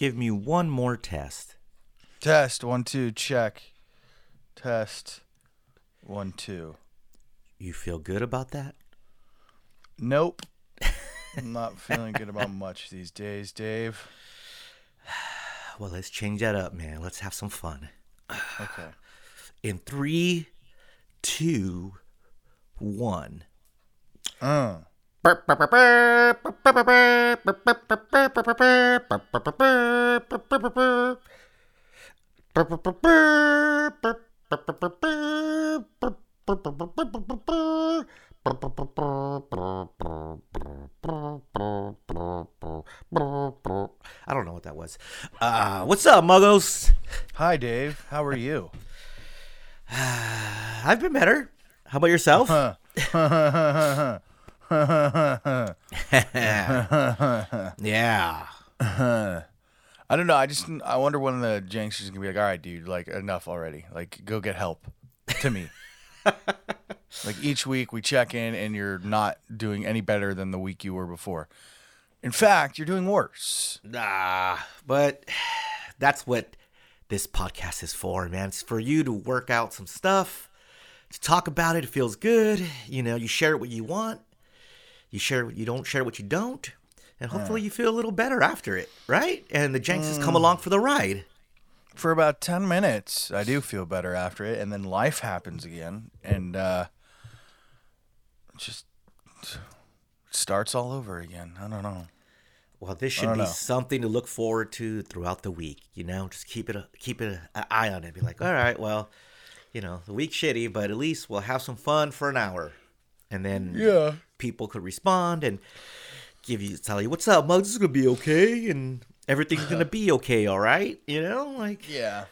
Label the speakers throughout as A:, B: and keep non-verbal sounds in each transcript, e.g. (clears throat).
A: give me one more test.
B: Test one two check. Test one two.
A: You feel good about that?
B: Nope. I'm not feeling good about much these days, Dave. (sighs)
A: Well, let's change that up, man. Let's have some fun.
B: Okay. (sighs)
A: In three, two, one.
B: Uh.
A: I don't know what that was. Uh, what's up, muggos?
B: Hi, Dave. How are you? (sighs)
A: I've been better. How about yourself? (laughs) (laughs) (laughs) Yeah. (laughs)
B: I don't know. I just I wonder when the Janksters gonna be like, all right, dude, like enough already. Like, go get help to me. (laughs) like each week we check in, and you're not doing any better than the week you were before. In fact, you're doing worse.
A: Nah, but that's what this podcast is for, man. It's for you to work out some stuff, to talk about it. It feels good. You know, you share what you want. You share what you don't share what you don't. And hopefully you feel a little better after it, right? And the Jenks has come along for the ride.
B: For about ten minutes, I do feel better after it, and then life happens again, and uh, just starts all over again. I don't know.
A: Well, this should be
B: know.
A: something to look forward to throughout the week. You know, just keep it a, keep it a, an eye on it. Be like, all right, well, you know, the week's shitty, but at least we'll have some fun for an hour, and then
B: Yeah.
A: people could respond and give you tell you what's up, Muggs. This is gonna be okay, and everything's gonna be okay. All right, you know, like
B: Yeah.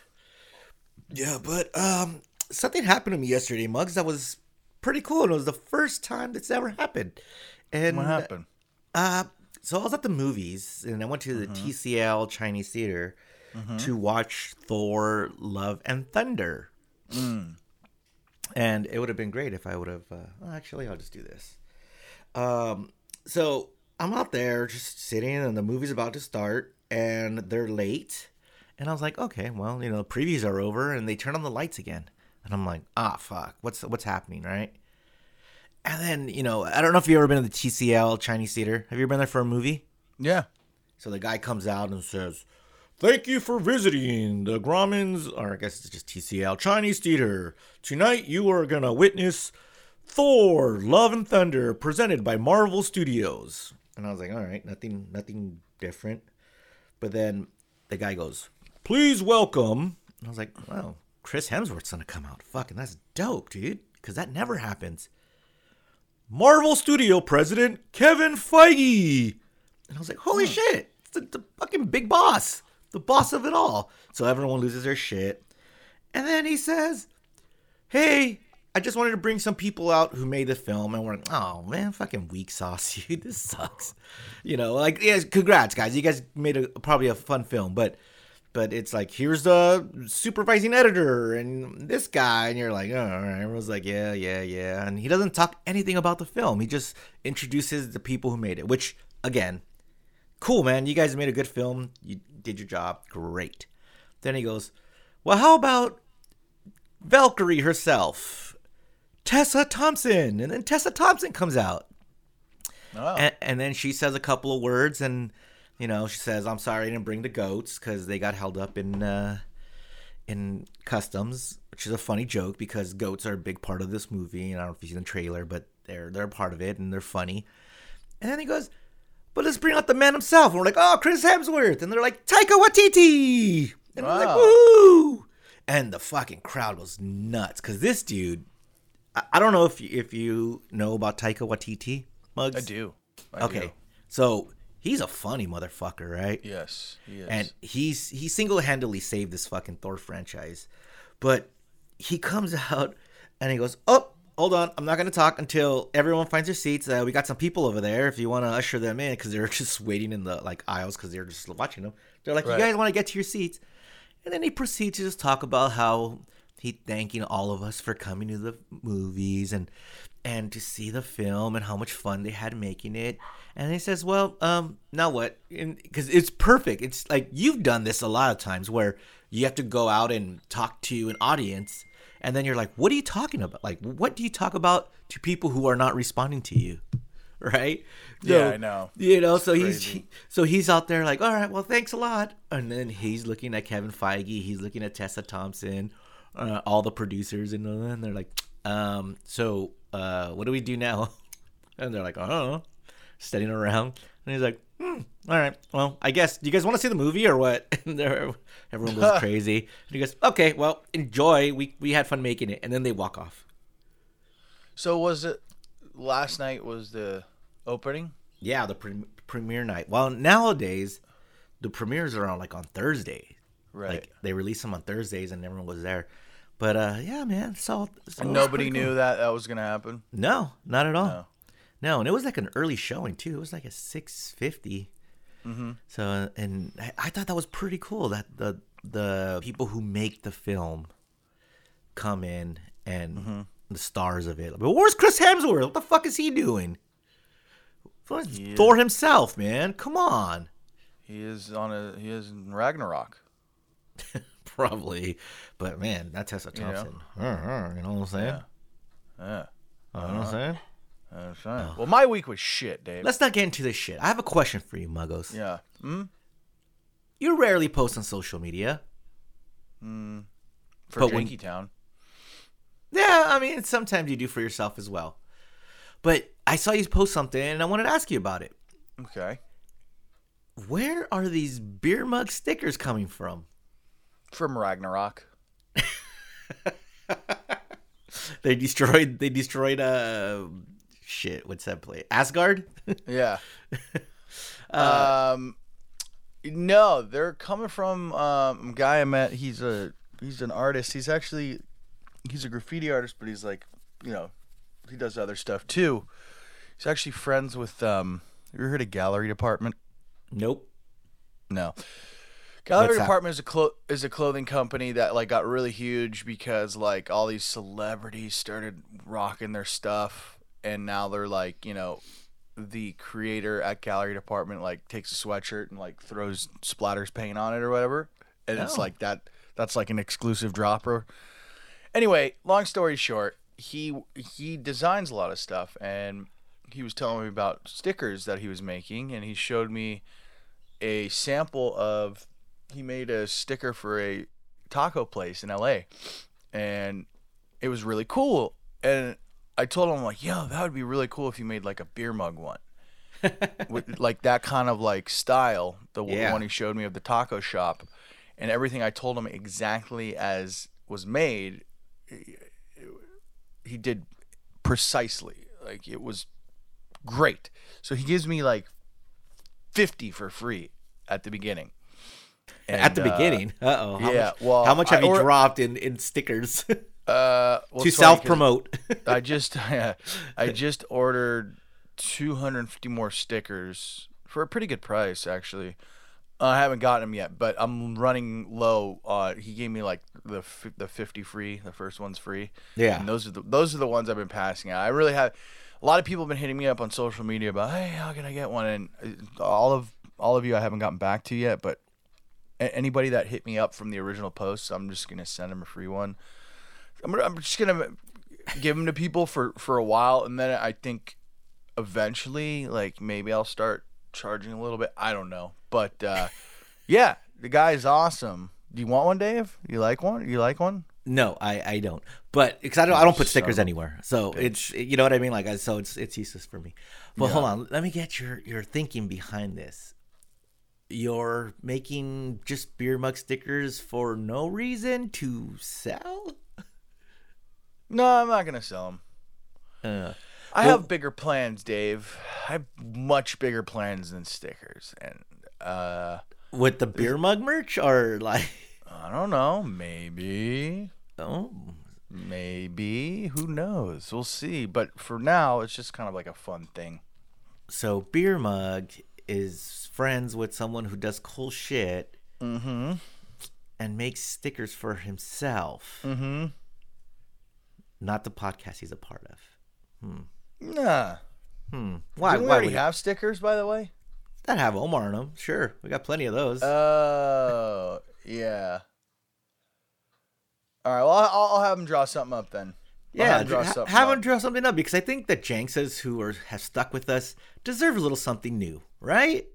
A: yeah. But um, something happened to me yesterday, Mugs. That was pretty cool, and it was the first time that's ever happened. And
B: What happened?
A: uh, so I was at the movies and I went to the
B: Mm-hmm.
A: TCL Chinese Theater to watch Thor: Love and Thunder.
B: Mm.
A: And it would have been great if I would have. Uh, actually, I'll just do this. Um, so I'm out there just sitting, and the movie's about to start, and they're late. And I was like, okay, well, you know, the previews are over, and they turn on the lights again, and I'm like, ah, fuck, what's what's happening, right? And then, you know, I don't know if you've ever been to the TCL Chinese Theater. Have you ever been there for a movie?
B: Yeah.
A: So the guy comes out and says, Thank you for visiting the Grauman's, or I guess it's just TCL Chinese Theater. Tonight you are going to witness Thor Love and Thunder presented by Marvel Studios. And I was like, all right, nothing nothing different. But then the guy goes, Please welcome. And I was like, wow, Chris Hemsworth's going to come out. Fucking that's dope, dude. Because that never happens. Marvel Studio President Kevin Feige. And I was like, holy hmm. shit, it's the, the fucking big boss, the boss of it all. So everyone loses their shit. And then he says, hey, I just wanted to bring some people out who made the film. And we're like, oh man, fucking weak sauce, (laughs) dude. This sucks. You know, like, yeah, congrats, guys. You guys made a probably a fun film, but. But it's like here's the supervising editor and this guy, and you're like, oh. Everyone's like, yeah, yeah, yeah, and he doesn't talk anything about the film. He just introduces the people who made it, which again, cool, man. You guys made a good film. You did your job. Great. Then he goes, Well, how about Valkyrie herself? Tessa Thompson. And then Tessa Thompson comes out.
B: Oh.
A: And, and then she says a couple of words and, you know, she says, I'm sorry I didn't bring the goats because they got held up in, uh, in customs, which is a funny joke because goats are a big part of this movie. And I don't know if you've seen the trailer, but they're, they're a part of it and they're funny. And then he goes, but let's bring out the man himself. And we're like, oh, Chris Hemsworth. And they're like, Taika Waititi. And we're like,
B: Wow.
A: woo. And the fucking crowd was nuts because this dude, I, I don't know if you, if you know about Taika Waititi, Mugs.
B: I do. I
A: Okay.
B: do.
A: So he's a funny motherfucker, right?
B: Yes. He is.
A: and he's he single-handedly saved this fucking Thor franchise. But he comes (laughs) out and he goes, "Oh, hold on, I'm not gonna talk until everyone finds their seats. Uh, we got some people over there. If you want to usher them in, because they're (laughs) just waiting in the like aisles because they're just watching them. They're like,
B: Right.
A: you guys want to get to your seats." And then he proceeds to just talk about how he thanking all of us for coming to the movies and and to see the film and how much fun they had making it. And he says, "Well, um, now what? Because it's perfect. It's like you've done this a lot of times where you have to go out and talk to an audience, and then you're like, what are you talking about? Like, what do you talk about to people who are not responding to you?" (laughs) Right?
B: Yeah, I know.
A: You know, so he's he, so he's out there like, all right, well, thanks a lot. And then he's looking at Kevin Feige, he's looking at Tessa Thompson, uh, all the producers, and then they're like, um, so uh, what do we do now? (laughs) And they're like, I don't know, standing around. And he's like, hmm, all right, well, I guess. Do you guys want to see the movie or what? (laughs) Everyone goes (laughs) crazy. And he goes, okay, well, enjoy. We we had fun making it. And then they walk off.
B: So was it last night? Was the opening?
A: Yeah, the pre- premiere night. Well, nowadays, the premieres are on like on Thursday.
B: Right.
A: Like they release them on Thursdays, and everyone was there. But uh, yeah, man, so, so
B: nobody knew that that was gonna happen.
A: No, not at all.
B: No.
A: No, and it was like an early showing too. It was like a six
B: Mm-hmm.
A: So, and I, I thought that was pretty cool that the the people who make the film come in and
B: Mm-hmm.
A: the stars of it. But where's Chris Hemsworth? What the fuck is he doing?
B: Is-
A: Thor himself, man. Come on.
B: He is on a. He is in Ragnarok. (laughs)
A: Probably, but man, that Tessa? Thompson. You know, you know what I'm saying?
B: Yeah. Yeah.
A: You know what I'm saying?
B: That's right. Well, my week was shit, Dave.
A: Let's not get into this shit. I have a question for you, Muggos.
B: yeah. Hmm?
A: You rarely post on social media. Hmm.
B: For
A: But when-
B: Town.
A: Yeah, I mean, sometimes you do for yourself as well. But I saw you post something and I wanted to ask you about it.
B: Okay.
A: Where are these beer mug stickers coming from?
B: From Ragnarok. (laughs)
A: They destroyed they destroyed uh shit, what's that play? Asgard? (laughs)
B: Yeah. um, no, they're coming from um a guy I met. He's a he's an artist. He's actually he's a graffiti artist, but he's like you know he does other stuff too. He's actually friends with um. You ever heard of Gallery Department?
A: nope.
B: No. Gallery
A: What's?
B: Department is a clo- is a clothing company that like got really huge because like all these celebrities started rocking their stuff and now they're like, you know, the creator at Gallery Department like takes a sweatshirt and like throws splatters paint on it or whatever. And it's
A: Oh.
B: like that that's like an exclusive dropper. Anyway, long story short, he he designs a lot of stuff and he was telling me about stickers that he was making and he showed me a sample of he made a sticker for a taco place in LA and it was really cool and I told him like yo that would be really cool if you made like a beer mug one (laughs) with like that kind of like style the one-
A: Yeah.
B: one he showed me of the taco shop and everything I told him exactly as was made he did precisely like it was great so he gives me like 50 for free at the beginning
A: At the
B: uh,
A: beginning. Uh oh.
B: yeah, well,
A: how much have
B: I
A: you
B: or-
A: dropped in, in stickers (laughs)
B: uh well,
A: to
B: it's funny 'cause
A: self promote?
B: I (laughs) just (laughs) I just ordered 250 more stickers for a pretty good price actually. I haven't gotten them yet, but I'm running low. Uh, he gave me like the f- the 50 free. The first one's free.
A: Yeah.
B: And those are the those are the ones I've been passing out. I really have. A lot of people have been hitting me up on social media about, hey, how can I get one? And uh, all of all of you, I haven't gotten back to yet. But anybody that hit me up from the original post, I'm just gonna send them a free one. I'm, I'm just gonna give them to people for for a while, and then I think eventually, like maybe I'll start charging a little bit. I don't know, but uh, (laughs) yeah, the guy is awesome. Do you want one, Dave? You like one? You like one?
A: No, I, I don't. But because I don't I don't put stickers
B: a
A: anywhere, so it's you know what I mean. Like I, so it's it's useless for me. But hold on, let me get your your thinking behind this. You're making just beer mug stickers for no reason to sell.
B: No, I'm not gonna sell them.
A: Uh,
B: I
A: Well-
B: have bigger plans, Dave. I have much bigger plans than stickers, and uh,
A: with the beer mug merch or like (laughs)
B: I don't know. Maybe,
A: oh
B: maybe. Who knows? We'll see. But for now, it's just kind of like a fun thing.
A: so beer mug is friends with someone who does cool shit
B: Mm-hmm.
A: and makes stickers for himself.
B: Mm-hmm.
A: Not the podcast he's a part of. Hmm.
B: Nah.
A: Hmm. Why?
B: Do we
A: why
B: already have stickers, by the way?
A: that have Omar on them? Sure, we got plenty of those.
B: Oh, yeah. All right. Well, I'll, I'll have him draw something up then. I'll
A: yeah,
B: have him draw
A: ha-
B: something
A: have
B: up.
A: him draw something up because I think the Jankses who are have stuck with us deserve a little something new, right?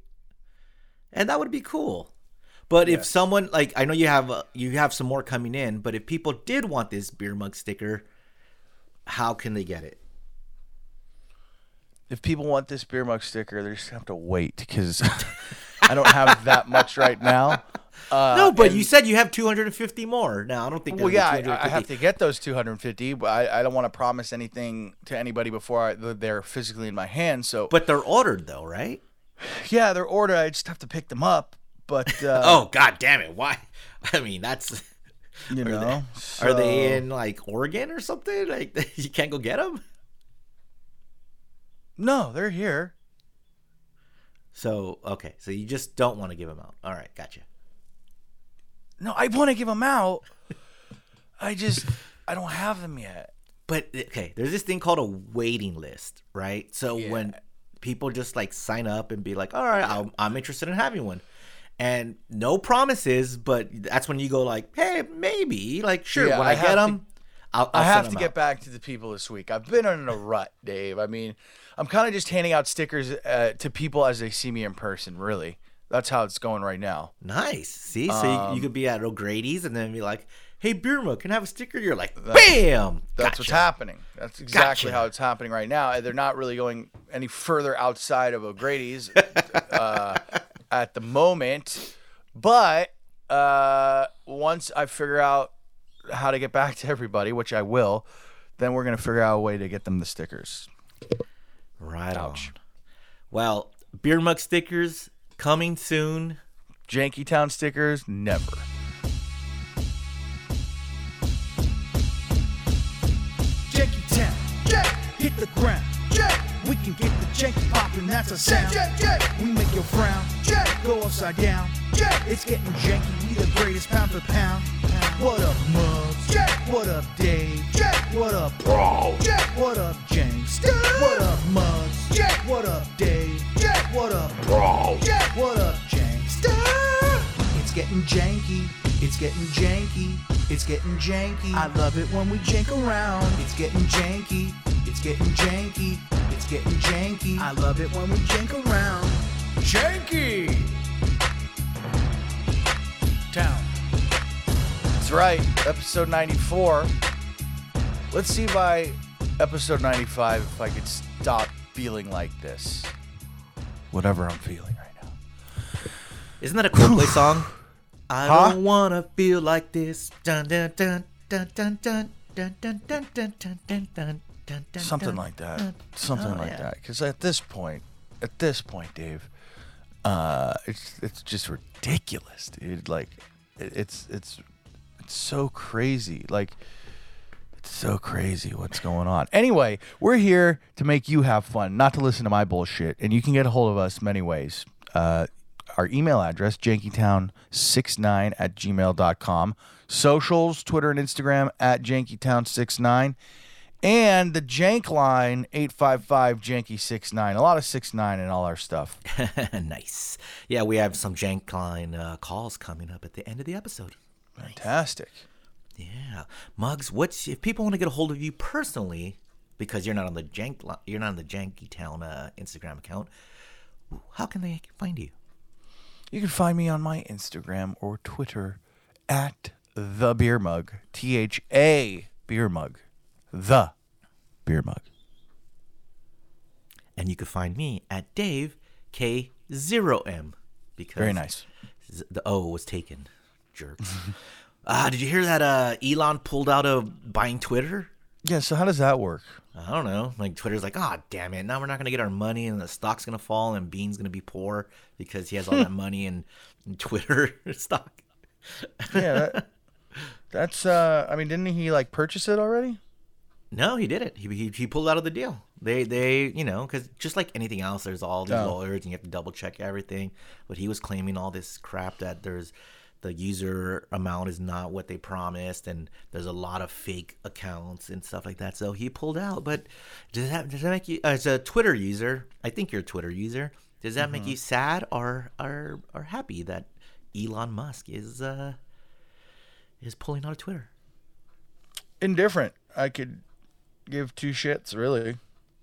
A: And that would be cool. But if someone like I know you have uh, you have some more coming in, but if people did want this beer mug sticker, how can they get it?
B: If people want this beer mug sticker, they just have to wait because (laughs) I don't have that much right now. Uh,
A: no, but
B: and-
A: you said you have 250 more. Now I don't think.
B: Well, yeah, I, I have to get those 250, but I, I don't want to promise anything to anybody before I, they're physically in my hand. So,
A: But they're ordered though, right?
B: yeah, they're ordered. I just have to pick them up. But (laughs) uh,
A: oh God damn it! Why? (laughs) I mean, that's.
B: You
A: are
B: know,
A: they, are they in like Oregon or something? Like (laughs) you can't go get them.
B: No, they're here.
A: So okay, so you just don't want to give them out. All right, gotcha.
B: No, I want to give them out. I just I don't have them yet.
A: But okay, there's this thing called a waiting list, right? So
B: Yeah.
A: when people just like sign up and be like, "All right, I'm, I'm interested in having one," and no promises, but that's when you go like, "Hey, maybe." Like, sure,
B: Yeah,
A: when
B: I
A: get
B: to-
A: them, I'll, I'll
B: I have to get
A: out.
B: back to the people this week. I've been in a rut, Dave. I mean, I'm kind of just handing out stickers uh, to people as they see me in person. Really, that's how it's going right now.
A: Nice. See, so you,
B: Um,
A: you could be at O'Grady's and then be like, "Hey, mug, can I have a sticker?" You're like, "Bam!"
B: That's what's happening. That's exactly
A: Gotcha.
B: how it's happening right now. They're not really going any further outside of O'Grady's (laughs) uh, at the moment. But uh, once I figure out how to get back to everybody, which I will, then we're gonna figure out a way to get them the stickers.
A: Right
B: Ouch.
A: on. Well, beer mug stickers coming soon.
B: Janky Town stickers, never.
C: Janky Town. Hit the ground. We can get the janky poppin', that's a sound. We make your frown go upside down. It's getting janky, we the greatest pound for pound. What up, Muggs? What up, Dave? What up, Bro? What up, James? What up, Muggs? What up, Dave? What up, Bro? What up, James? It's getting janky. It's getting janky. It's getting janky. I love it when we jank around. It's getting janky. It's getting janky. It's getting janky. I love it when we jank around. Janky. Town.
B: That's right. Episode 94. Let's see by episode 95 if I could stop feeling like this. Whatever I'm feeling right now.
A: Isn't that a Coldplay song? I
B: Huh?
A: don't wanna feel like this. Dun dun dun dun dun dun dun dun dun dun dun dun dun dun.
B: Something like that.
A: dun.
B: Something
A: Oh,
B: like
A: yeah.
B: that. Because at this point, at this point, Dave, uh, it's it's just ridiculous, dude. Like, it, it's it's it's so crazy. Like, it's so crazy what's going on. Anyway, we're here to make you have fun, not to listen to my bullshit. And you can get a hold of us many ways. Uh, our email address, jankytown69 at gmail.com. Socials, Twitter and Instagram at jankytown69. And the jank line, 855 janky69. A lot of 69 in all our stuff. (laughs)
A: nice. Yeah, we have some jank line uh, calls coming up at the end of the episode.
B: Fantastic.
A: Yeah, Mugs, What's if people want to get a hold of you personally because you're not on the jank li- you're not on the Janky Town uh, Instagram account? How can they find you?
B: You can find me on my Instagram or Twitter at the beer mug. T H A beer mug. The beer mug.
A: And you can find me at Dave K zero M because
B: Very nice.
A: the O was taken. Jerks. (laughs) Ah, did you hear that? Uh, Elon pulled out of buying Twitter.
B: Yeah, so how does that work?
A: I don't know. Like Twitter's like, oh damn it! Now we're not gonna get our money, and the stock's gonna fall, and Bean's gonna be poor because he has all (laughs) that money in, in Twitter (laughs) stock.
B: Yeah, that, that's, uh, I mean, didn't he like purchase it already?
A: No, he did it. He, he, he pulled out of the deal. They they you know because just like anything else, there's all these
B: Oh.
A: lawyers and you have to double check everything. But he was claiming all this crap that there's the user amount is not what they promised, and there's a lot of fake accounts and stuff like that. So he pulled out. But does that does that make you as a Twitter user? I think you're a Twitter user. Does that make you sad or or or happy that Elon Musk is uh is pulling out of Twitter?
B: Indifferent. I could give two shits, really.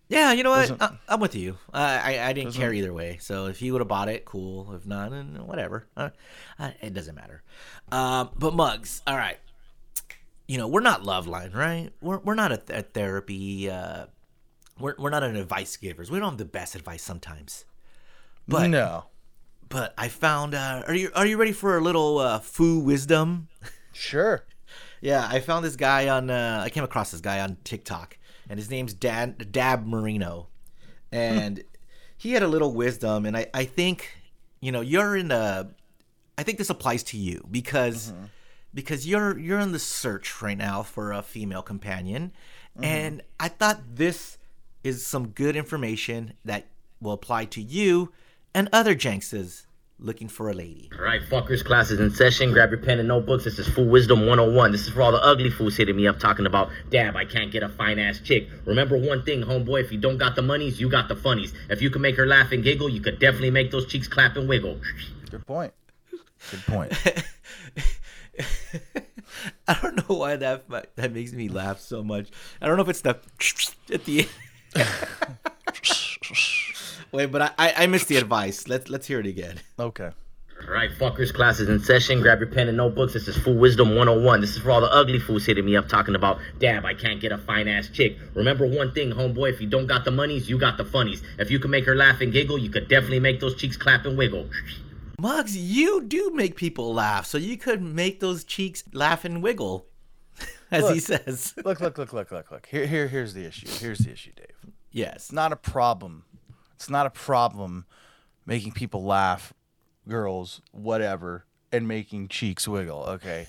A: Yeah, you know what?
B: Doesn't-
A: I, I'm with you. I I, I didn't care either way. So if he would have bought it, cool. If not, then whatever. Uh, uh, it doesn't matter. Um, but mugs, all right. You know, we're not love line, right? We're we're not a, a therapy. Uh, we're we're not an advice givers. We don't have the best advice sometimes. But
B: no.
A: but I found. Uh, are you are you ready for a little uh, foo wisdom?
B: Sure.
A: Yeah, I found this guy on. Uh, I came across this guy on TikTok, and his name's Dan Dab Marino, and he had a little wisdom, and I I think you know you're in the. I think this applies to you because because you're you're in the search right now for a female companion, and I thought this is some good information that will apply to you and other Jankses looking for a lady.
D: All right, fuckers, class is in session. Grab your pen and notebooks. This is Fool Wisdom 101. This is for all the ugly fools hitting me up talking about, Dab, I can't get a fine ass chick. Remember one thing, homeboy, if you don't got the monies, you got the funnies. If you can make her laugh and giggle, you could definitely make those cheeks clap and wiggle.
B: Good point. Good point. (laughs)
A: I don't know why that that makes me laugh so much. I don't know if it's the (laughs) at the end. (laughs) Wait, but I, I I missed the advice. Let's let's hear it again.
B: okay.
D: All right, fuckers, class is in session. Grab your pen and notebooks. This is Fool Wisdom 101. This is for all the ugly fools hitting me up talking about, Dab, I can't get a fine ass chick. Remember one thing, homeboy, if you don't got the monies, you got the funnies. If you can make her laugh and giggle, you could definitely make those cheeks clap and wiggle.
A: Mugs, you do make people laugh, so you could make those cheeks laugh and wiggle, (laughs) as he says.
B: Look, look, look, look, look, look. Here, here, here's the issue. Here's the issue, Dave.
A: Yes.
B: It's not a problem. It's not a problem making people laugh, girls, whatever, and making cheeks wiggle. Okay.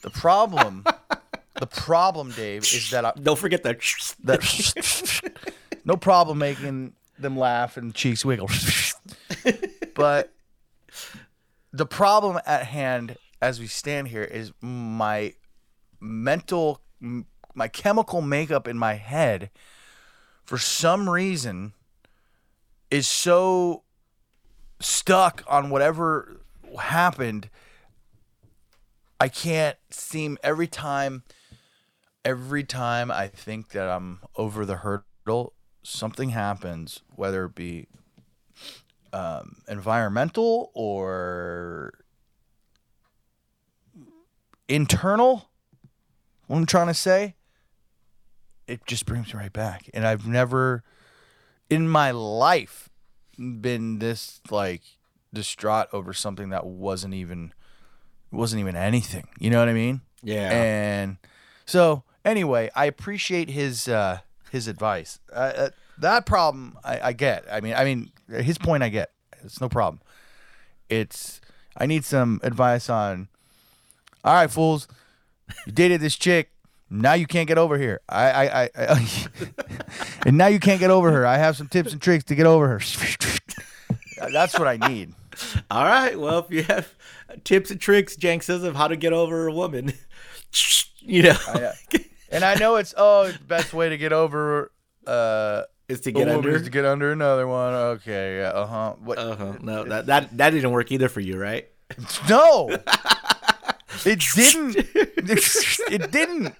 B: The problem, the problem, Dave, is that I, (laughs)
A: Don't forget that.
B: that (laughs) no problem making them laugh and cheeks wiggle. (laughs) but the problem at hand as we stand here is my mental my chemical makeup in my head for some reason is so stuck on whatever happened I can't seem every time every time I think that I'm over the hurdle, something happens, whether it be um, environmental or internal. What I'm trying to say, it just brings me right back. And I've never in my life been this like distraught over something that wasn't even wasn't even anything. You know what I mean?
A: Yeah.
B: And so anyway, I appreciate his uh, his advice. Uh, uh, that problem I, I get. I mean, I mean his point I get. It's no problem. It's I need some advice on. All right, fools, you dated this chick. Now you can't get over here. I, I, I, I (laughs) and now you can't get over her. I have some tips and tricks to get over her. (laughs) That's what I need.
A: All right. Well, if you have tips and tricks, Jankses, of how to get over a woman, (laughs) you know,
B: I, uh, and I know it's oh, the best way to get over uh,
A: is to
B: a
A: get
B: woman
A: under.
B: is to get under another one. Okay, yeah, uh huh.
A: Uh-huh. No, that, that that didn't work either for you, right?
B: no, it didn't. It didn't.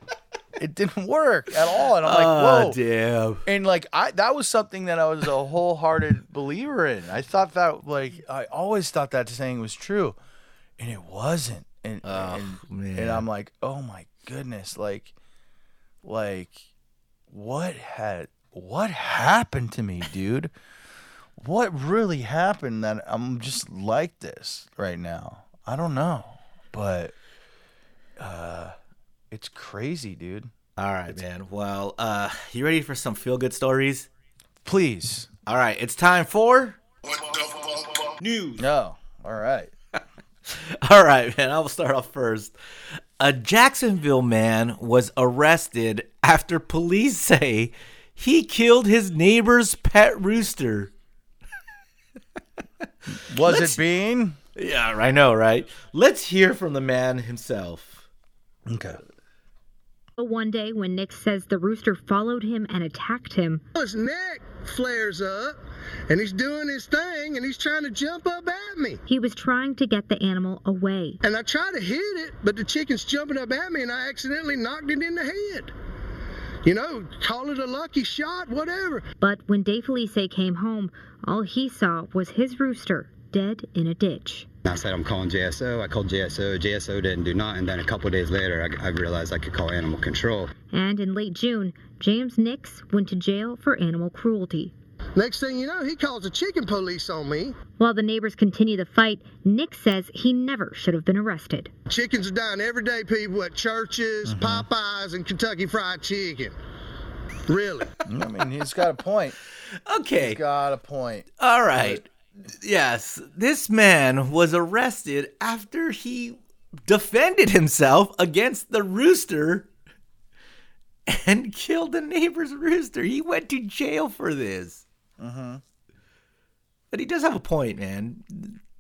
B: It didn't work at all. And I'm like,
A: oh,
B: whoa.
A: damn.
B: And like I, that was something that I was a wholehearted (laughs) believer in. I thought that, like, I always thought that saying was true, and it wasn't. And
A: Oh,
B: and, and I'm like, oh my goodness, like, like, what had what happened to me, dude? what really happened that I'm just like this right now? I don't know, but uh, it's crazy, dude.
A: All right, man. Well, uh, you ready for some feel good stories?
B: Please,
A: All right, it's time for news.
B: no. All right. (laughs)
A: All right, man. I will start off first. A Jacksonville man was arrested after police say he killed his neighbor's pet rooster. (laughs)
B: Was
A: Let's-
B: it Bean?
A: Yeah, I know, right? Let's hear from the man himself.
B: Okay.
E: But one day, when Nick says the rooster followed him and attacked him,
F: His neck flares up, and he's doing his thing, and he's trying to jump up at me.
E: he was trying to get the animal away.
F: And I try to hit it, but the chicken's jumping up at me, and I accidentally knocked it in the head. You know, call it a lucky shot, whatever.
E: But when Dave Felice came home, all he saw was his rooster dead in a ditch.
G: I said I'm calling JSO. I called JSO. JSO didn't do nothing. And then a couple days later, I, I realized I could call animal control.
E: And in late June, James Nix went to jail for animal cruelty.
F: Next thing you know, he calls the chicken police on me.
E: While the neighbors continue the fight, Nick says he never should have been arrested.
F: Chickens are dying every day, people, at churches, mm-hmm. Popeyes, and Kentucky Fried Chicken. Really?
B: I mean, he's got a point. (laughs)
A: Okay.
B: He's got a point.
A: All right. Yes, this man was arrested after he defended himself against the rooster and (laughs) killed the neighbor's rooster. He went to jail for this.
B: Mm-hmm.
A: But he does have a point, man.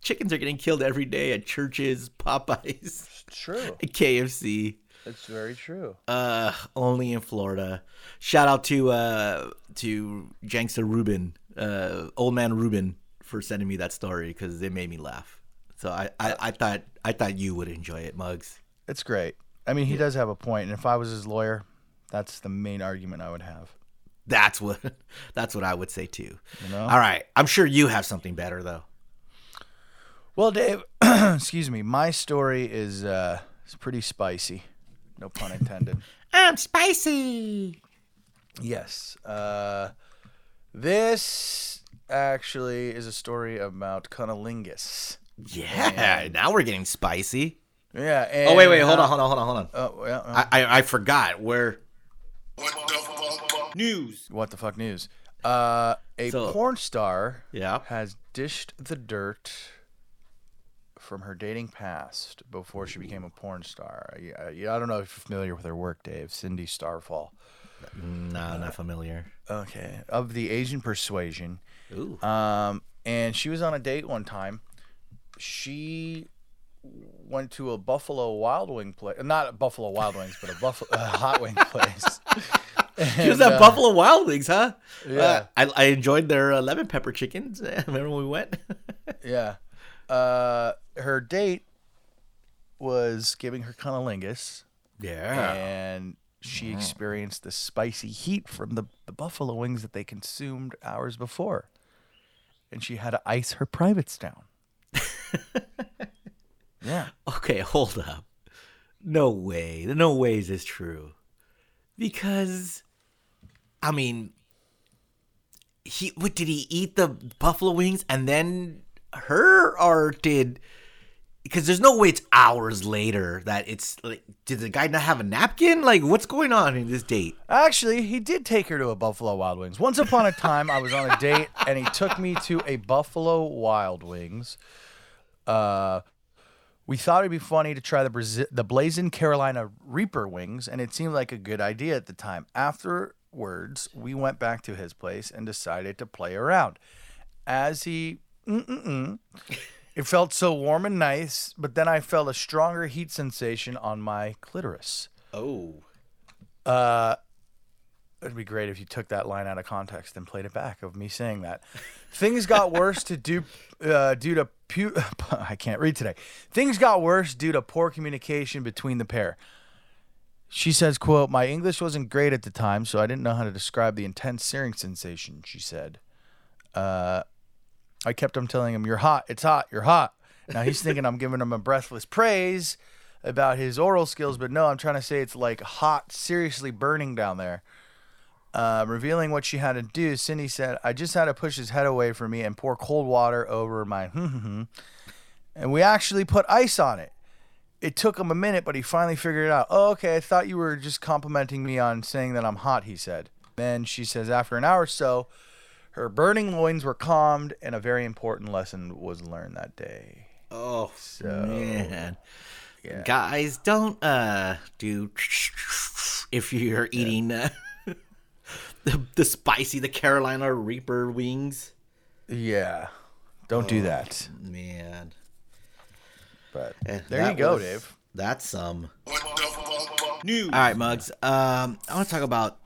A: Chickens are getting killed every day at churches, (laughs) Popeyes,
B: True.
A: KFC.
B: It's very true.
A: Uh, only in Florida. Shout out to uh to Jankster Ruben, uh, old man Ruben, for sending me that story because it made me laugh. So I, I, I thought I thought you would enjoy it, Mugs.
B: It's great. I mean, he does have a point, and if I was his lawyer, that's the main argument I would have.
A: That's what (laughs) that's what I would say too.
B: You know?
A: All right, I'm sure you have something better though.
B: Well, Dave, (clears throat) excuse me. My story is uh, is pretty spicy. No pun intended. (laughs)
A: I'm spicy.
B: yes. Uh, this actually is a story about cunnilingus.
A: Yeah, now we're getting spicy.
B: Yeah.
A: Oh wait, wait, hold
B: how-
A: on, hold on, hold on, hold on.
B: Oh, yeah, uh,
A: I, I I forgot where. What the News.
B: what the fuck news? Uh, a
A: So-
B: porn star
A: Yeah.
B: has dished the dirt from her dating past before she became a porn star. Yeah, yeah, I don't know if you're familiar with her work, Dave. Cindy Starfall.
A: No, not familiar.
B: Okay, of the Asian persuasion.
A: Ooh.
B: Um, and she was on a date one time. She went to a Buffalo Wild Wing place, not a Buffalo Wild Wings, but a Buffalo a hot wing place. (laughs)
A: She was at
B: uh,
A: Buffalo Wild Wings, huh?
B: Yeah.
A: Uh, I, I enjoyed their uh, lemon pepper chickens. (laughs) Remember when we went? (laughs)
B: Yeah. Uh, her date was giving her cunnilingus,
A: yeah.
B: and she mm-hmm. experienced the spicy heat from the, the buffalo wings that they consumed hours before. And she had to ice her privates down. (laughs) yeah.
A: Okay, hold up. No way. No way is this true. Because, I mean, he what did he eat the buffalo wings and then her or did? Because there's no way it's hours later that it's like. Did the guy not have a napkin? Like, what's going on in this date?
B: Actually, he did take her to a Buffalo Wild Wings. Once upon a time, I was on a date, and he took me to a Buffalo Wild Wings. Uh, we thought it'd be funny to try the Brazi- the Blazing Carolina Reaper wings, and it seemed like a good idea at the time. Afterwards, we went back to his place and decided to play around. As he, mm-mm-mm, it felt so warm and nice, but then I felt a stronger heat sensation on my clitoris.
A: Oh,
B: Uh, it'd be great if you took that line out of context and played it back of me saying that. Things got worse to do uh, due to pu- (laughs) I can't read today. Things got worse due to poor communication between the pair. She says, "quote My English wasn't great at the time, so I didn't know how to describe the intense searing sensation." She said. Uh, I kept on telling him, "You're hot. It's hot. You're hot." Now he's thinking I'm giving him a breathless praise about his oral skills, but no, I'm trying to say it's like hot, seriously burning down there. Uh, revealing what she had to do, Cindy said, "I just had to push his head away from me and pour cold water over my (laughs) and we actually put ice on it. It took him a minute, but he finally figured it out. Oh, okay. I thought you were just complimenting me on saying that I'm hot. He said. Then she says, after an hour or so, her burning loins were calmed, and a very important lesson was learned that day.
A: oh,
B: So,
A: man.
B: yeah.
A: Guys, don't uh do if you're eating uh, (laughs) the the spicy the Carolina Reaper wings.
B: Yeah. Don't do that.
A: Man.
B: But
A: Eh,
B: there you go,
A: was-
B: Dave.
A: That's some news. All right, Mugs. Um, I want to talk about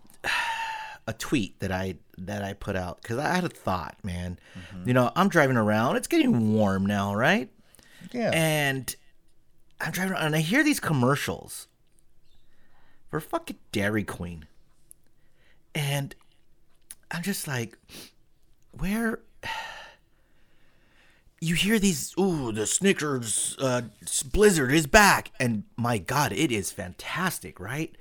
A: a tweet that I that I put out because I had a thought, man.
B: Mm-hmm.
A: You know, I'm driving around. It's getting warm now, right?
B: Yeah.
A: And I'm driving around and I hear these commercials for fucking Dairy Queen. And I'm just like, where (sighs) you hear these ooh, the Snickers uh Blizzard is back and my god, it is fantastic, right?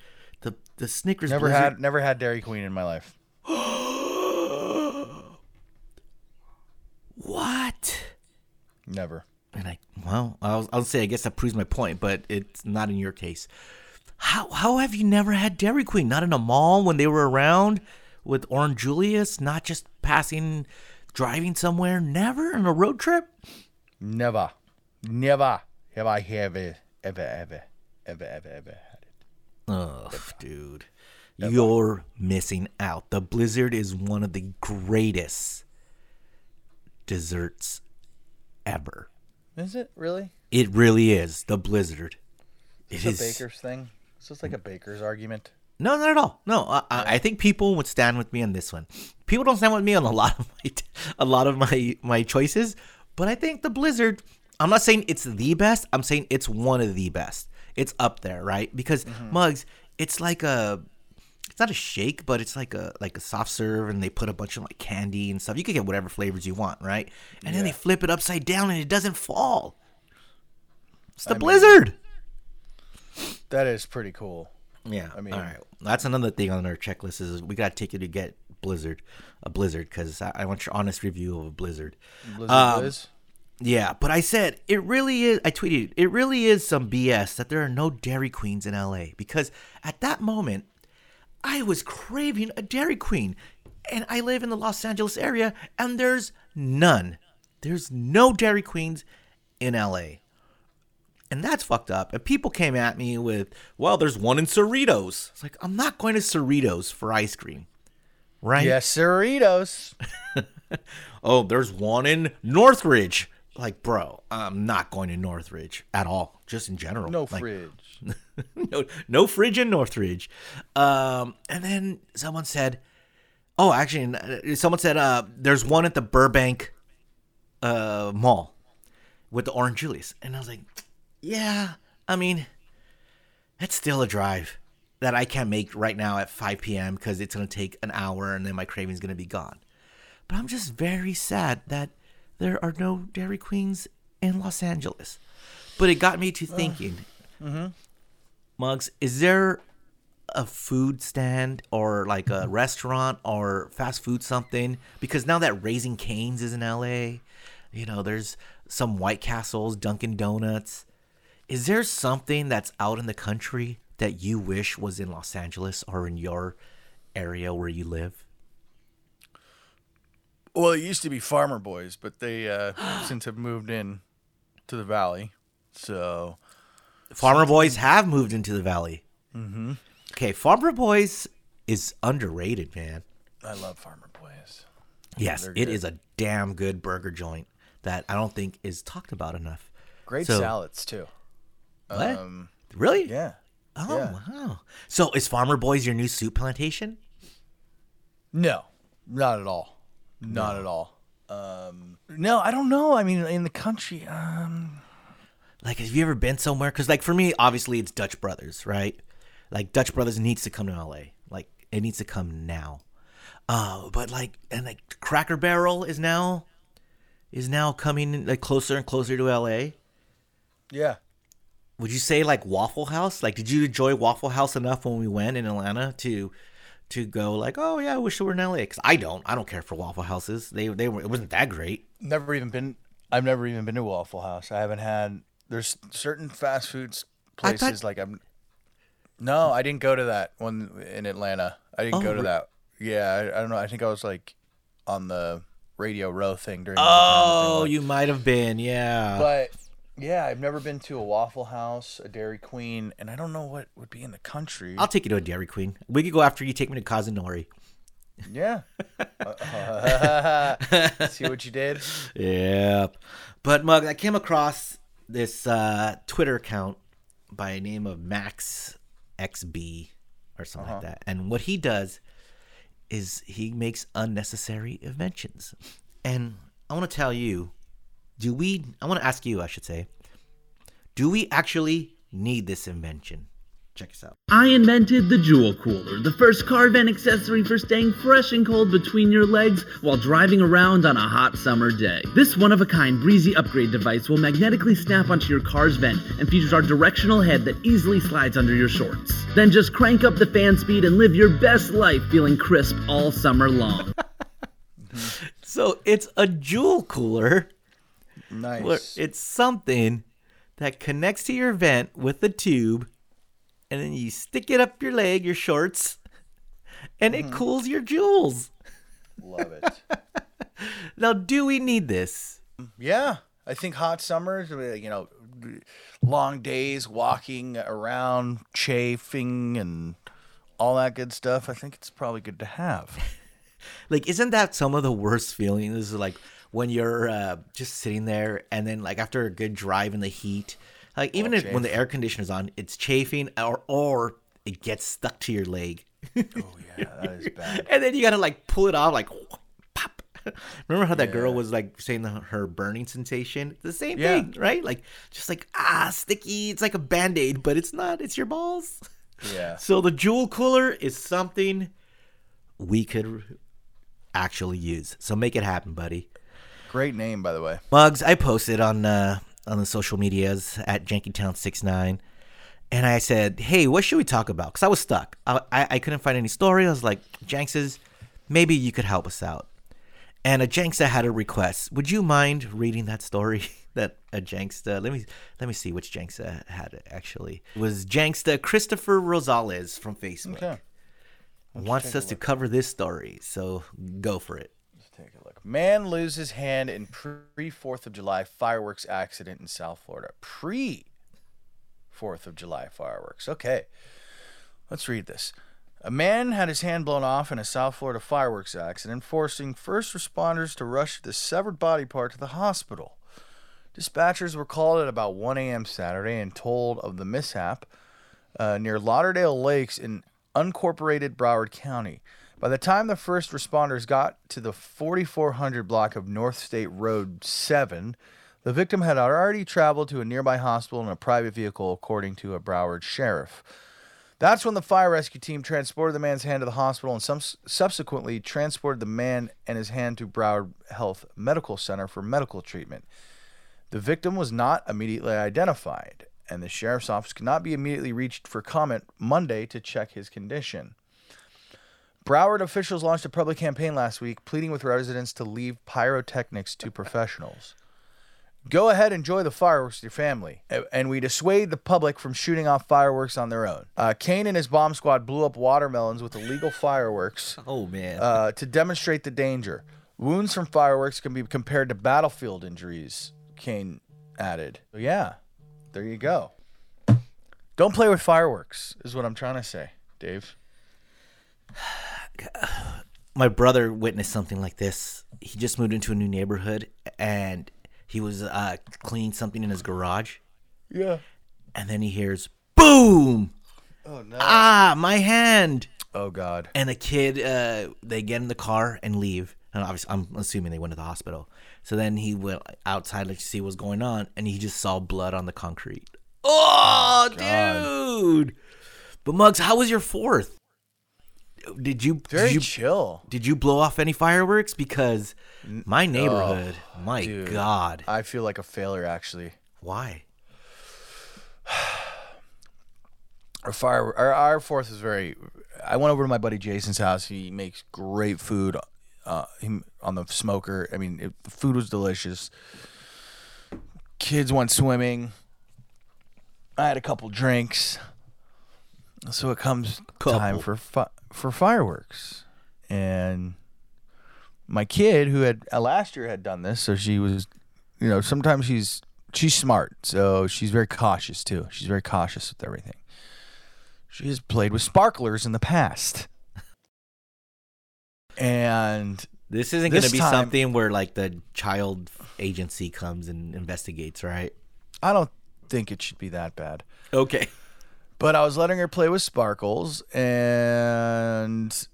A: The Snickers
B: never
A: Blizzard
B: had never had Dairy Queen in my life. (gasps)
A: what?
B: Never.
A: And I, well, I'll, I'll say, I guess that proves my point, but it's not in your case. How how have you never had Dairy Queen? Not in a mall when they were around with Orange Julius? Not just passing, driving somewhere? Never on a road trip?
B: Never. Never have I ever ever ever ever ever ever.
A: Ugh, dude. You're missing out. The Blizzard is one of the greatest desserts ever.
B: Is it really?
A: It really is. The Blizzard. It
B: It's a
A: is.
B: baker's thing. So It's just like a baker's argument.
A: No, not at all. No, I, I I think people would stand with me on this one. People don't stand with me on a lot of (laughs) my a lot of my my choices, but I think the Blizzard. I'm not saying it's the best. I'm saying it's one of the best. It's up there, right? Because mugs, it's like a. It's not a shake, but it's like a like a soft serve, and they put a bunch of like candy and stuff. You can get whatever flavors you want, right? And then they flip it upside down, and it doesn't fall. It's the Blizzard.
B: That is pretty cool.
A: Yeah,
B: I mean-
A: all right. That's another thing on our checklist is we gotta take you to get Blizzard, a Blizzard, because I, I want your honest review of a Blizzard.
B: Blizzard
A: Um,
B: Blizz.
A: Yeah, but I said it really is. I tweeted it really is some BS that there are no Dairy Queens in LA because at that moment I was craving a Dairy Queen, and I live in the Los Angeles area, and there's none. There's no Dairy Queens in LA. And that's fucked up. And people came at me with, well, there's one in Cerritos. It's like, I'm not going to Cerritos for ice cream. Right?
B: Yes, Cerritos. (laughs)
A: Oh, there's one in Northridge. Like, bro, I'm not going to Northridge at all, just in general.
B: No
A: Like,
B: fridge. (laughs)
A: no, no fridge in Northridge. Um, and then someone said, oh, actually, uh, someone said, uh, there's one at the Burbank uh, Mall with the Orange Julius. And I was like, yeah, I mean, it's still a drive that I can't make right now at 5 p.m. because it's going to take an hour and then my craving's going to be gone. But I'm just very sad that there are no Dairy Queens in Los Angeles. But it got me to thinking, mm-hmm. Mugs, is there a food stand or like a restaurant or fast food something? Because now that Raising Canes is in LA, you know, there's some White Castles, Dunkin' Donuts. Is there something that's out in the country that you wish was in Los Angeles or in your area where you live?
B: Well, it used to be Farmer Boys, but they uh, (gasps) since have moved in to the valley. So
A: Farmer Boys have moved into the valley. Mm-hmm. Okay, Farmer Boys is underrated, man.
B: I love Farmer Boys.
A: Yes,
B: they're
A: it
B: good.
A: is a damn good burger joint that I don't think is talked about enough.
B: Great
A: So-
B: salads too.
A: What?
B: Um,
A: Really?
B: yeah.
A: Oh,
B: yeah.
A: wow. So is Farmer Boys your new Souplantation?
B: No, not at all. Not at all. Um, no, I don't know. I mean, in the country, um,
A: Like, have you ever been somewhere? Because, like, for me, obviously, it's Dutch Brothers, right? Like, Dutch Brothers needs to come to LA. Like, it needs to come now. Uh, but like, and like, Cracker Barrel is now is now coming like closer and closer to LA.
B: yeah.
A: Would you say like Waffle House? Like, did you enjoy Waffle House enough when we went in Atlanta to to go like, oh yeah, I wish we were in LA? Because I don't. I don't care for Waffle Houses. They they were. It wasn't that great.
B: Never even been. I've never even been to Waffle House. I haven't had. There's certain fast foods
A: I thought-
B: places like I'm. No, I didn't go to that one in Atlanta. I didn't
A: Oh,
B: go to that. Yeah, I, I don't know. I think I was like on the Radio Row thing during. the time that
A: Oh, you might have been. Yeah.
B: But yeah, I've never been to a Waffle House, a Dairy Queen, and I don't know what would be in the country.
A: I'll take you to a Dairy Queen. We could go after you take me to Kazunori.
B: Yeah. Uh, (laughs) see what you did?
A: Yeah. But Mug, I came across this uh, Twitter account by a name of Max XB or something like that. And what he does is he makes unnecessary inventions. And I want to tell you, do we I want to ask you, I should say, do we actually need this invention? Check us out.
H: I invented the Jewel Cooler, the first car vent accessory for staying fresh and cold between your legs while driving around on a hot summer day. This one of a kind breezy upgrade device will magnetically snap onto your car's vent and features our directional head that easily slides under your shorts. Then just crank up the fan speed and live your best life feeling crisp all summer long. (laughs)
A: So it's a jewel cooler
B: Nice.
A: where it's something that connects to your vent with the tube, and then you stick it up your leg, your shorts, (laughs) and it cools your jewels.
B: Love it. (laughs)
A: Now, do we need this?
B: Yeah, I think hot summers, uh, you know, long days walking around, chafing, and all that good stuff. I think it's probably good to have. (laughs)
A: Like, isn't that some of the worst feelings? Is like when you're uh, just sitting there, and then like after a good drive in the heat, like even if, when the air conditioner's on, it's chafing, or or it gets stuck to your leg.
B: Oh yeah, (laughs) that is bad.
A: and then you gotta like pull it off, like pop. Remember how that girl was like saying the, her burning sensation? It's the same
B: Yeah.
A: thing, right? Like just like ah, sticky. It's like a band aid, but it's not. It's your balls.
B: Yeah. (laughs)
A: So the jewel cooler is something we could actually use. So make it happen, buddy.
B: Great name, by the way.
A: Mugs, I posted on uh, on the social medias at JankyTown69, and I said, "Hey, what should we talk about?" Because I was stuck. I, I I couldn't find any story. I was like, "Jankses, maybe you could help us out." And a Janksta had a request. Would you mind reading that story (laughs) that a Janksta? Uh, let me let me see which Janksta uh, had it actually. It was Janksta uh, Christopher Rosales from Facebook.
B: Okay.
A: Wants us to cover this story, so go for it.
B: Man loses hand in pre Fourth of July fireworks accident in South Florida. Pre Fourth of July fireworks. Okay. Let's read this. A man had his hand blown off in a South Florida fireworks accident, forcing first responders to rush the severed body part to the hospital. Dispatchers were called at about 1 a.m. Saturday and told of the mishap uh, near Lauderdale Lakes in unincorporated Broward County. By the time the first responders got to the 4400 block of North State Road 7, the victim had already traveled to a nearby hospital in a private vehicle, according to a Broward sheriff. That's when the fire rescue team transported the man's hand to the hospital and some subsequently transported the man and his hand to Broward Health Medical Center for medical treatment. The victim was not immediately identified, and the sheriff's office could not be immediately reached for comment Monday to check his condition. Broward officials launched a public campaign last week pleading with residents to leave pyrotechnics to professionals. Go ahead, and enjoy the fireworks with your family. And we dissuade the public from shooting off fireworks on their own. Uh, Kane and his bomb squad blew up watermelons with illegal fireworks (laughs)
A: Oh man.
B: uh, to demonstrate the danger. Wounds from fireworks can be compared to battlefield injuries, Kane added. So, yeah, there you go. Don't play with fireworks, is what I'm trying to say, Dave. (sighs) (sighs) (sighs)
A: my brother witnessed something like this. He just moved into a new neighborhood and he was uh, cleaning something in his garage,
B: Yeah.
A: and then he hears boom!
B: Oh, no.
A: Ah, my hand!
B: Oh, God.
A: And the kid, uh, they get in the car and leave. And obviously, I'm assuming they went to the hospital. So then he went outside like, to see what's going on, and he just saw blood on the concrete. Oh, dude! But Mugs, how was your fourth? Did you
B: Very
A: did you
B: chill.
A: did you blow off any fireworks? Because my neighborhood, my
B: oh, dude.
A: God,
B: I feel like a failure, actually.
A: why? (sighs)
B: Our fire, our, our fourth is very. I went over to my buddy Jason's house. He makes great food, uh, he, on the smoker. I mean, it, the food was delicious. Kids went swimming. I had a couple drinks. So it comes time for fi- for fireworks, and my kid who had uh, last year had done this, so she was, you know, sometimes she's she's smart, so she's very cautious too. She's very cautious with everything. She has played with sparklers in the past. And
A: This isn't going to be
B: time-
A: something where like the child agency comes and investigates, right?
B: I don't think it should be that bad.
A: Okay.
B: But I was letting her play with sparkles, and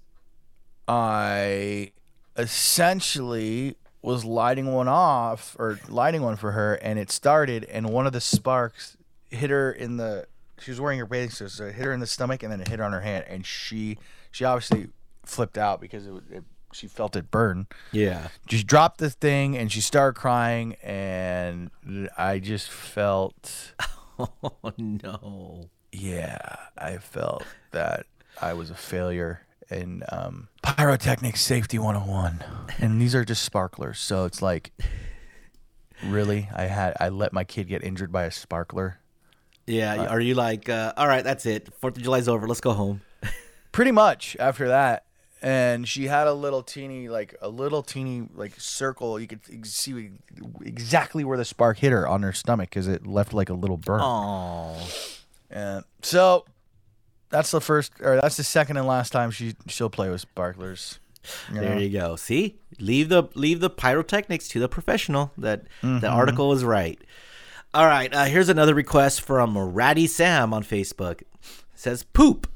B: I essentially was lighting one off or lighting one for her, and it started, and one of the sparks hit her in the. She was wearing her bathing suit, so it hit her in the stomach, and then it hit her on her hand, and she she obviously flipped out because it, it she felt it burn.
A: Yeah.
B: She dropped the thing, and she started crying, and I just felt. (laughs)
A: Oh no.
B: Yeah, I felt that I was a failure in um, pyrotechnics safety 101. And these are just sparklers, so it's like really I had I let my kid get injured by a sparkler.
A: Yeah. are you like, uh, all right, that's it. Fourth of July's over. Let's go home. (laughs)
B: Pretty much after that. And she had a little teeny, like a little teeny, like circle. You could see exactly where the spark hit her on her stomach because it left like a little burn.
A: Oh.
B: And so that's the first, or that's the second and last time she she'll play with sparklers. You
A: There
B: know?
A: you go. See, leave the leave the pyrotechnics to the professional. That the article is right. All right. Uh, here's another request from Ratty Sam on Facebook. It says poop,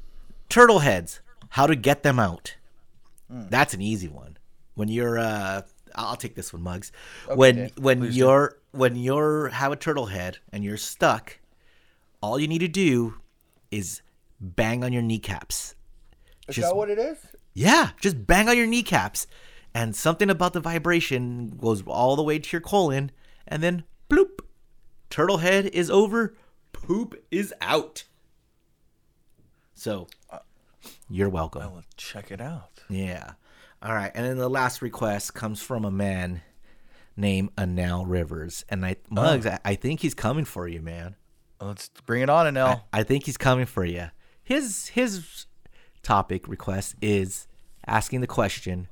A: turtle heads. How to get them out? That's an easy one. When you're, uh, I'll take this one, Mugs. when
B: Dave.
A: when
B: Please
A: you're when you're have a turtle head and you're stuck, all you need to do is bang on your kneecaps.
B: Is
A: Just-
B: that what it is?
A: Yeah, just bang on your kneecaps, and something about the vibration goes all the way to your colon, and then bloop, turtle head is over, poop is out. So, you're welcome.
B: I will check it out.
A: Yeah. All right, and then the last request comes from a man named Anel Rivers, and I Mugs, oh. I, I think he's coming for you, man.
B: Let's bring it on, Anel.
A: I think he's coming for you. His his topic request is asking the question: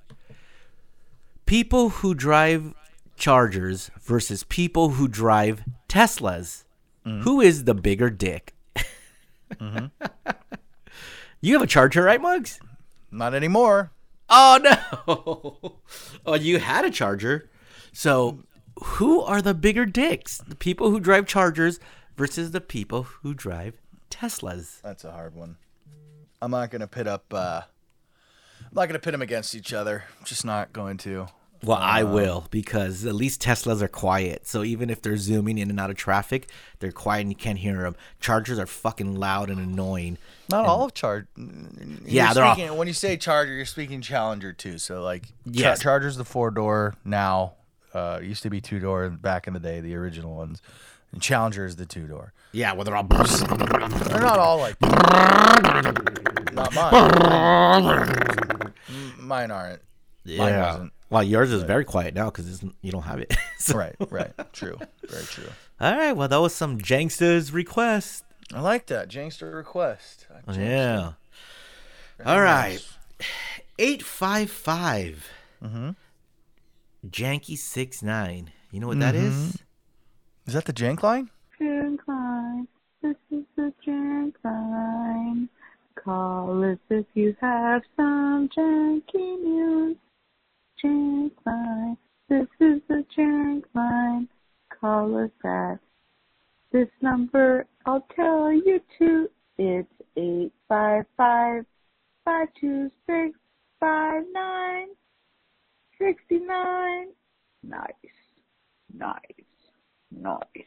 A: people who drive Chargers versus people who drive Teslas. Mm-hmm. Who is the bigger dick? Mm-hmm. you have a Charger, right, Mugs?
B: Not anymore.
A: Oh no! (laughs) oh, you had a Charger. So, who are the bigger dicks? The people who drive Chargers versus the people who drive Teslas.
B: That's a hard one. I'm not gonna pit up. Uh, I'm not gonna pit them against each other. Just not going to.
A: Well, I will because at least Teslas are quiet. So even if they're zooming in and out of traffic, they're quiet and you can't hear them. Chargers are fucking loud and annoying.
B: Not all of Charge.
A: Yeah, they're all-
B: When you say Charger, you're speaking Challenger too. So like, Char- Charger's the four door now. Uh, used to be two door back in the day, the original ones. And Challenger is the two door.
A: Yeah, well, they're all.
B: They're not all like. not mine. Mine aren't. Mine wasn't.
A: Well, yours is very quiet now because you don't have it. So- (laughs)
B: Right, right. True. Very true.
A: All right. Well, that was some Janksters request.
B: I like that. Jankster request.
A: Yeah. All right. 855.
B: Mm-hmm.
A: Janky six nine. You know what that is?
B: Is that the Jank line?
I: Jank line. This is the jank line. Call us if you have some janky news. Jank line. This is the jank line. Call us at this number. I'll tell you to. It's eight five five five two six five nine sixty nine. Nice. Nice. Nice.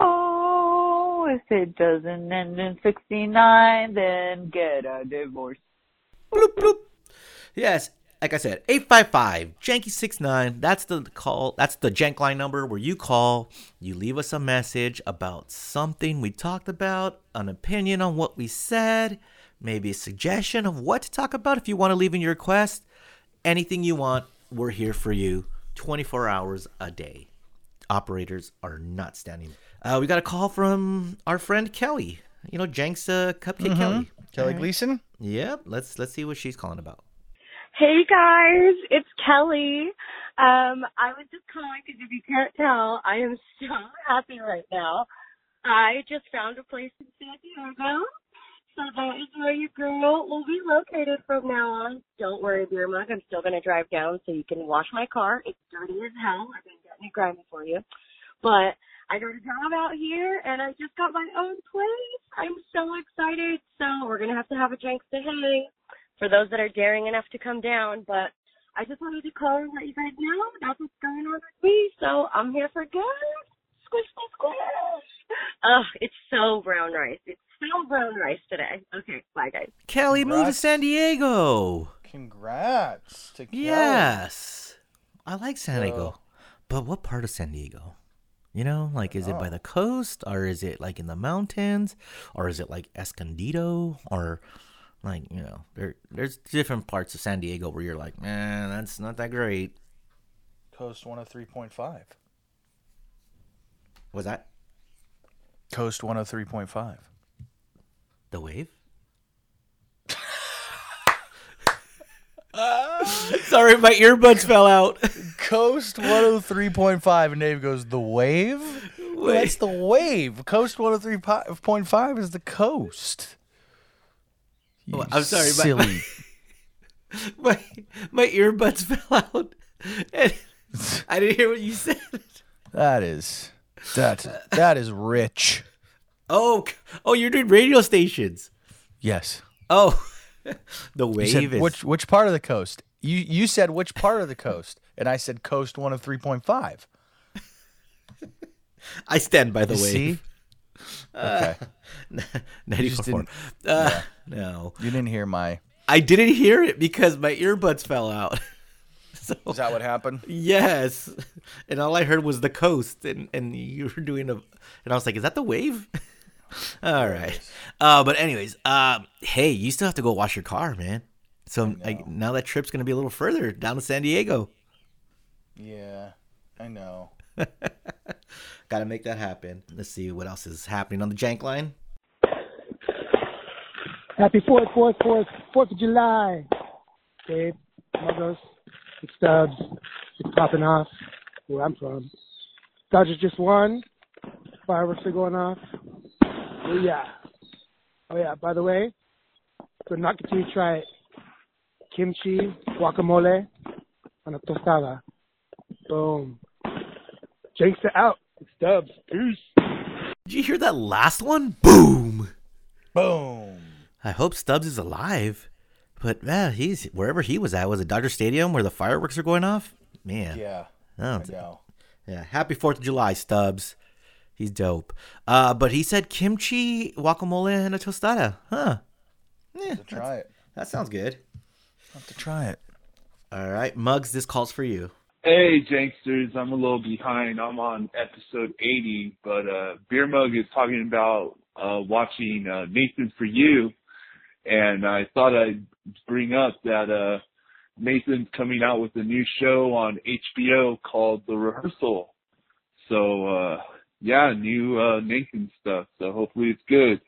I: Oh, if it doesn't end in 69, then get a divorce.
A: Bloop, bloop. Yes, like I said, 855 Janky 69. That's the call. That's the Jank line number where you call, you leave us a message about something we talked about, an opinion on what we said, maybe a suggestion of what to talk about if you want to leave in your request. Anything you want, we're here for you 24 hours a day. Operators are not standing. Uh, we got a call from our friend Kelly. You know, Jank's uh, Cupcake Kelly.
B: Kelly Gleason?
A: Yep. Let's let's see what she's calling about.
J: Hey guys, it's Kelly. Um, I was just calling because if you can't tell, I am so (laughs) happy right now. I just found a place in San Diego, so that is where your girl will be located from now on. Don't worry, Beer Mug, I'm still gonna drive down so you can wash my car. It's dirty as hell. I've been getting it grimy for you, but I got a job out here and I just got my own place. I'm so excited. So we're gonna have to have a drinks to hang for those that are daring enough to come down. But I just wanted to call and let you guys know that's what's going on with me. So I'm here for good. Squish, squish, squish. Ugh, it's so brown rice. It's so brown rice today. Okay, bye guys.
A: Kelly moved to San Diego.
B: Congrats to Kelly.
A: Yes. I like San Diego. But what part of San Diego? You know, like is it by
B: oh.
A: the coast or is it like in the mountains or is it like Escondido or like, you know, there there's different parts of San Diego where you're like, "Man, that's not that great."
B: Coast 103.5.
A: Was that
B: Coast 103.5.
A: the wave? (laughs) Sorry, my earbuds fell out.
B: Coast 103.5 and Dave goes, "The wave?" Well, that's the wave. Coast 103.5 is the coast. You
A: Oh, I'm sorry, my-
B: silly. (laughs)
A: my my earbuds (laughs) fell out. And I didn't hear what you said.
B: that is that that is rich.
A: Oh, oh, you're doing radio stations.
B: Yes.
A: Oh, (laughs) the wave
B: said
A: is
B: which which part of the coast? You you said which part of the coast, and I said coast one of three point five.
A: I stand by the
B: You
A: wave.
B: see? Okay. (laughs)
A: Ninety
B: just
A: four.
B: didn't-
A: Uh, No,
B: You didn't hear my.
A: I didn't hear it because my earbuds fell out. (laughs) so
B: Is that what happened?
A: yes, and all I heard was the coast, and and you were doing a, and I was like, is that the wave? (laughs) all right. Uh, but anyways, um, hey, you still have to go wash your car, man. So like, now that trip's gonna be a little further down to San Diego.
B: Yeah, I know. (laughs)
A: Got to make that happen. Let's see what else is happening on the jank line.
K: Happy 4th, 4th, 4th, 4th of July. Dave, Muggles, it's Stubbs. It's popping off where I'm from. Dodgers just won. Fireworks are going off. Oh, yeah. Oh, yeah. By the way, could not continue to try. Kimchi, guacamole, on a tostada. Boom. Jinx it out. It's Stubbs. Peace.
A: Did you hear that last one? Boom.
B: Boom.
A: I hope Stubbs is alive. But man, he's wherever he was at. Was it Dodger Stadium where the fireworks are going off? Man.
B: Yeah.
A: Oh,
B: I know.
A: Yeah. Happy Fourth of July, Stubbs. He's dope. Uh, but he said kimchi, guacamole, and a tostada. Huh. Yeah,
B: try it.
A: that sounds good.
B: Have to try it.
A: All right, Mugs, this calls for you.
L: Hey, Janksters, I'm a little behind. I'm on episode 80, but uh, Beer Mug is talking about uh, watching uh, Nathan for You, and I thought I'd bring up that uh, Nathan's coming out with a new show on HBO called The Rehearsal. So, uh, yeah, new uh, Nathan stuff. So hopefully it's good,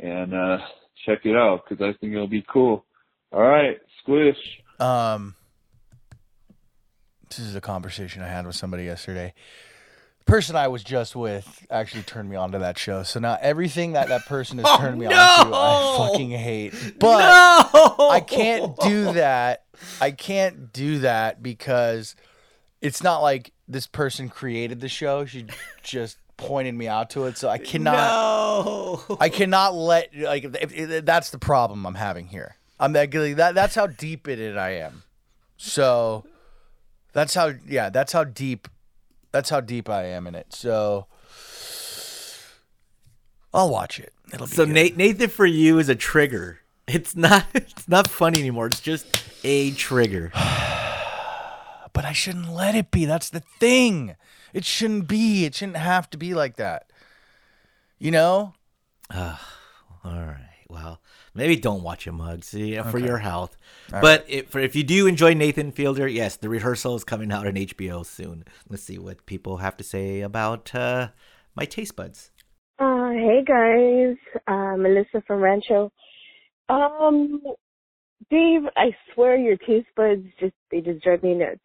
L: and uh, check it out because I think it'll be cool. All right, squish.
B: Um, this is a conversation I had with somebody yesterday. The person I was just with actually turned me on to that show. So now everything that that person has (laughs)
A: Oh,
B: turned me
A: no!
B: on to, I fucking hate. But
A: No!
B: I can't do that. I can't do that because it's not like this person created the show. She just pointed me out to it. So I cannot.
A: No.
B: I cannot let like if, if- that's the problem I'm having here. I'm that that that's how deep in it I am. So that's how yeah, that's how deep that's how deep I am in it. So I'll watch it. It'll be
A: So
B: good.
A: Nate, Nathan for you is a trigger. It's not. (laughs) It's not funny anymore. It's just a trigger. (sighs) (sighs) (sighs)
B: but I shouldn't let it be. That's the thing. It shouldn't be. It shouldn't have to be like that. You know?
A: All right. Well, maybe don't watch it, Mugs, yeah, for your health.
B: All
A: but if, if you do enjoy Nathan Fielder, yes, the rehearsal is coming out on HBO soon. Let's see what people have to say about uh, my taste buds.
J: Uh, hey guys, uh, Melissa from Rancho. Um, Dave, I swear your taste buds just, they just drive me nuts.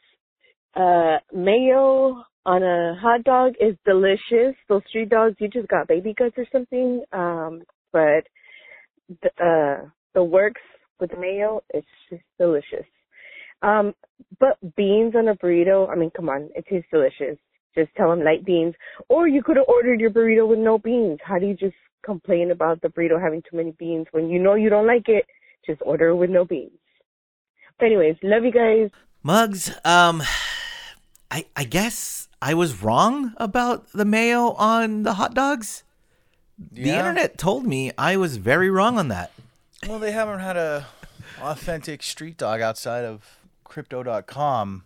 J: Uh, mayo on a hot dog is delicious. Those street dogs, you just got baby guts or something. Um, but the, uh, the works with mayo, it's just delicious. Um, but beans on a burrito, I mean, come on, it tastes delicious. Just tell them light beans. Or you could have ordered your burrito with no beans. How do you just complain about the burrito having too many beans when you know you don't like it? Just order it with no beans. But anyways, love you guys.
A: Mugs, um, I I guess I was wrong about the mayo on the hot dogs. The
B: Yeah.
A: internet told me I was very wrong on that.
B: Well, they haven't had a authentic street dog outside of crypto.com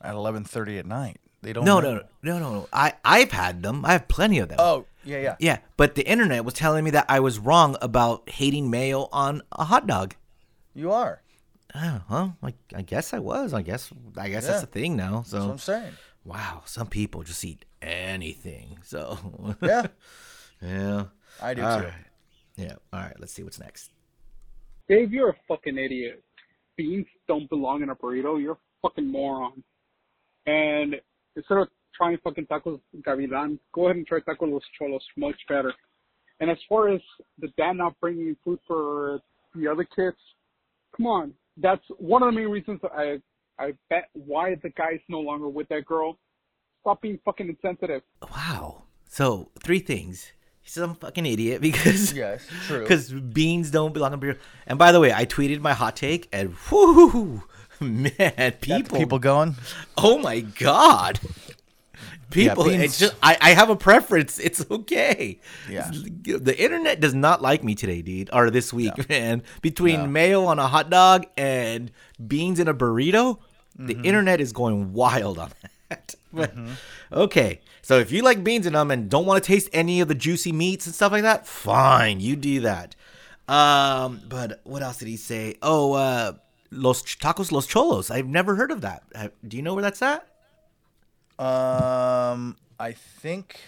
B: at 11:30 at night. They don't
A: No,
B: know.
A: no, no, no, no. I I've had them. I have plenty of them.
B: Oh, yeah, yeah.
A: Yeah, but the internet was telling me that I was wrong about hating mayo on a hot dog.
B: You are.
A: Oh, well, I, I guess I was. I guess I guess that's
B: Yeah.
A: a thing now. So
B: That's what I'm saying.
A: Wow, some people just eat anything. So (laughs)
B: Yeah.
A: yeah,
B: I do
A: All
B: too.
A: right. Yeah. All right. Let's see what's next.
M: Dave, you're a fucking idiot. Beans don't belong in a burrito. You're a fucking moron. And instead of trying fucking tacos Gavilan, go ahead and try tacos Los Cholos. Much better. And as far as the dad not bringing food for the other kids, come on. That's one of the main reasons I I bet why the guy's no longer with that girl. Stop being fucking insensitive.
A: Wow. So three things. He's some fucking idiot because (laughs)
B: Yes, true.
A: Because beans don't belong in burrito. And by the way, I tweeted my hot take, and whoo, (laughs) man, people,
B: people going.
A: Oh my god, people.
B: beans-
A: it's just I, I have a preference. (laughs) It's okay.
B: Yeah.
A: the internet does not like me today, dude, or this week, (laughs) man. Between
B: No.
A: mayo on a hot dog and beans in a burrito, the
B: Mhm.
A: internet is going wild on that. (laughs) But,
B: Mm-hmm.
A: Okay, so if you like beans in them and don't want to taste any of the juicy meats and stuff like that, fine, you do that. Um, but what else did he say? Oh, uh, Los Tacos Los Cholos. I've never heard of that. Uh, Do you know where that's at?
B: Um, I think.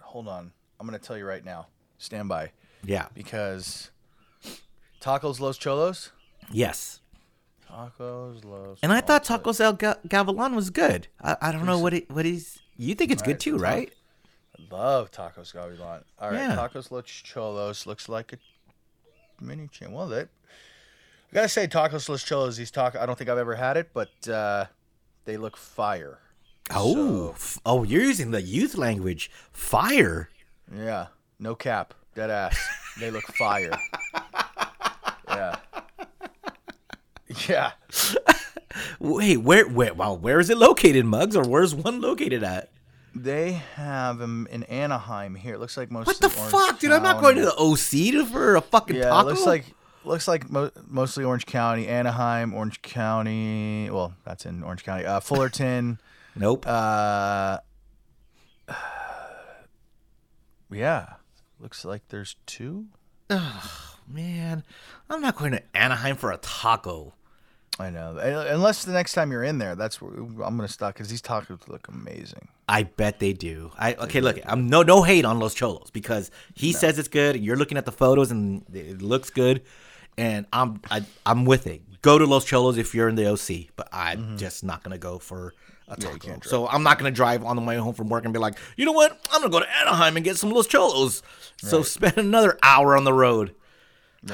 B: Hold on, I'm gonna tell you right now. Stand by.
A: Yeah.
B: Because tacos Los Cholos.
A: Yes.
B: Tacos Los.
A: And I thought Tacos El Ga- Gavilan was good. I, I don't know what it, what he's. You think it's good too, right?
B: I love tacos Gavilan. All right,
A: Yeah.
B: tacos Los Cholos looks like a mini chain. Well, that I gotta say, tacos Los Cholos. These taco. I don't think I've ever had it, but uh, they look fire.
A: Oh, f- oh, you're using the youth language. Fire.
B: Yeah, no cap, dead ass. they look fire. (laughs) yeah. Yeah. (laughs)
A: Wait, where, where, well, where is it located, Mugs, or where's one located at?
B: They have them in Anaheim here. It looks like most.
A: What the fuck, dude? I'm not going to the OC for a fucking
B: Yeah,
A: taco.
B: it looks like looks like mo- mostly Orange County, Anaheim, Orange County. Well, that's in Orange County. Uh, Fullerton. (laughs)
A: nope.
B: Uh, (sighs) yeah, looks like there's two.
A: Oh, man, I'm not going to Anaheim for a taco.
B: I know. Unless the next time you're in there, that's where I'm gonna stop because these tacos look amazing.
A: I bet they do. I okay. Look, I'm no no hate on Los Cholos because he says it's good. You're looking at the photos and it looks good, and I'm I, I'm with it. Go to Los Cholos if you're in the OC, but I'm just not gonna go for a
B: Mm-hmm. Yeah,
A: taco. so I'm not gonna drive on the way home from work and be like, you know what? I'm gonna go to Anaheim and get some Los Cholos. So spend another hour on the road. (sighs)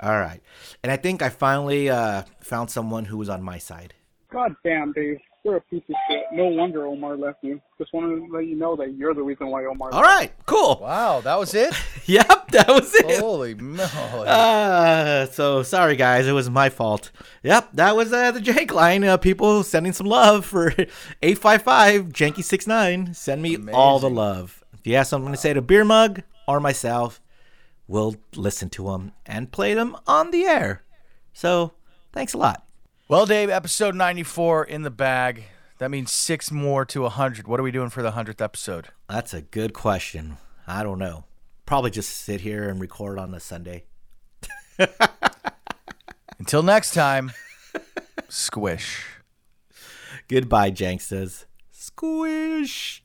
A: All right, and I think I finally uh, found someone who was on my side.
M: God damn, Dave. You're a piece of shit. No wonder Omar left you. Just want to let you know that you're the reason why Omar
A: All
M: left.
A: right, cool.
B: Wow, that was it. (laughs)
A: yep, that was it.
B: Holy moly!
A: Uh, so sorry guys, it was my fault. Yep, that was uh, the Jank line. Uh, people sending some love for (laughs) 855 janky six nine. Send me all the love. If you have something to say to Beer Mug or myself, we'll listen to them and play them on the air. So thanks a lot.
B: Well, Dave, episode 94 in the bag. That means six more to 100. What are we doing for the 100th episode?
A: That's a good question. I don't know. Probably just sit here and record on a Sunday. (laughs)
B: Until next time, squish.
A: Goodbye, Janksters. Squish.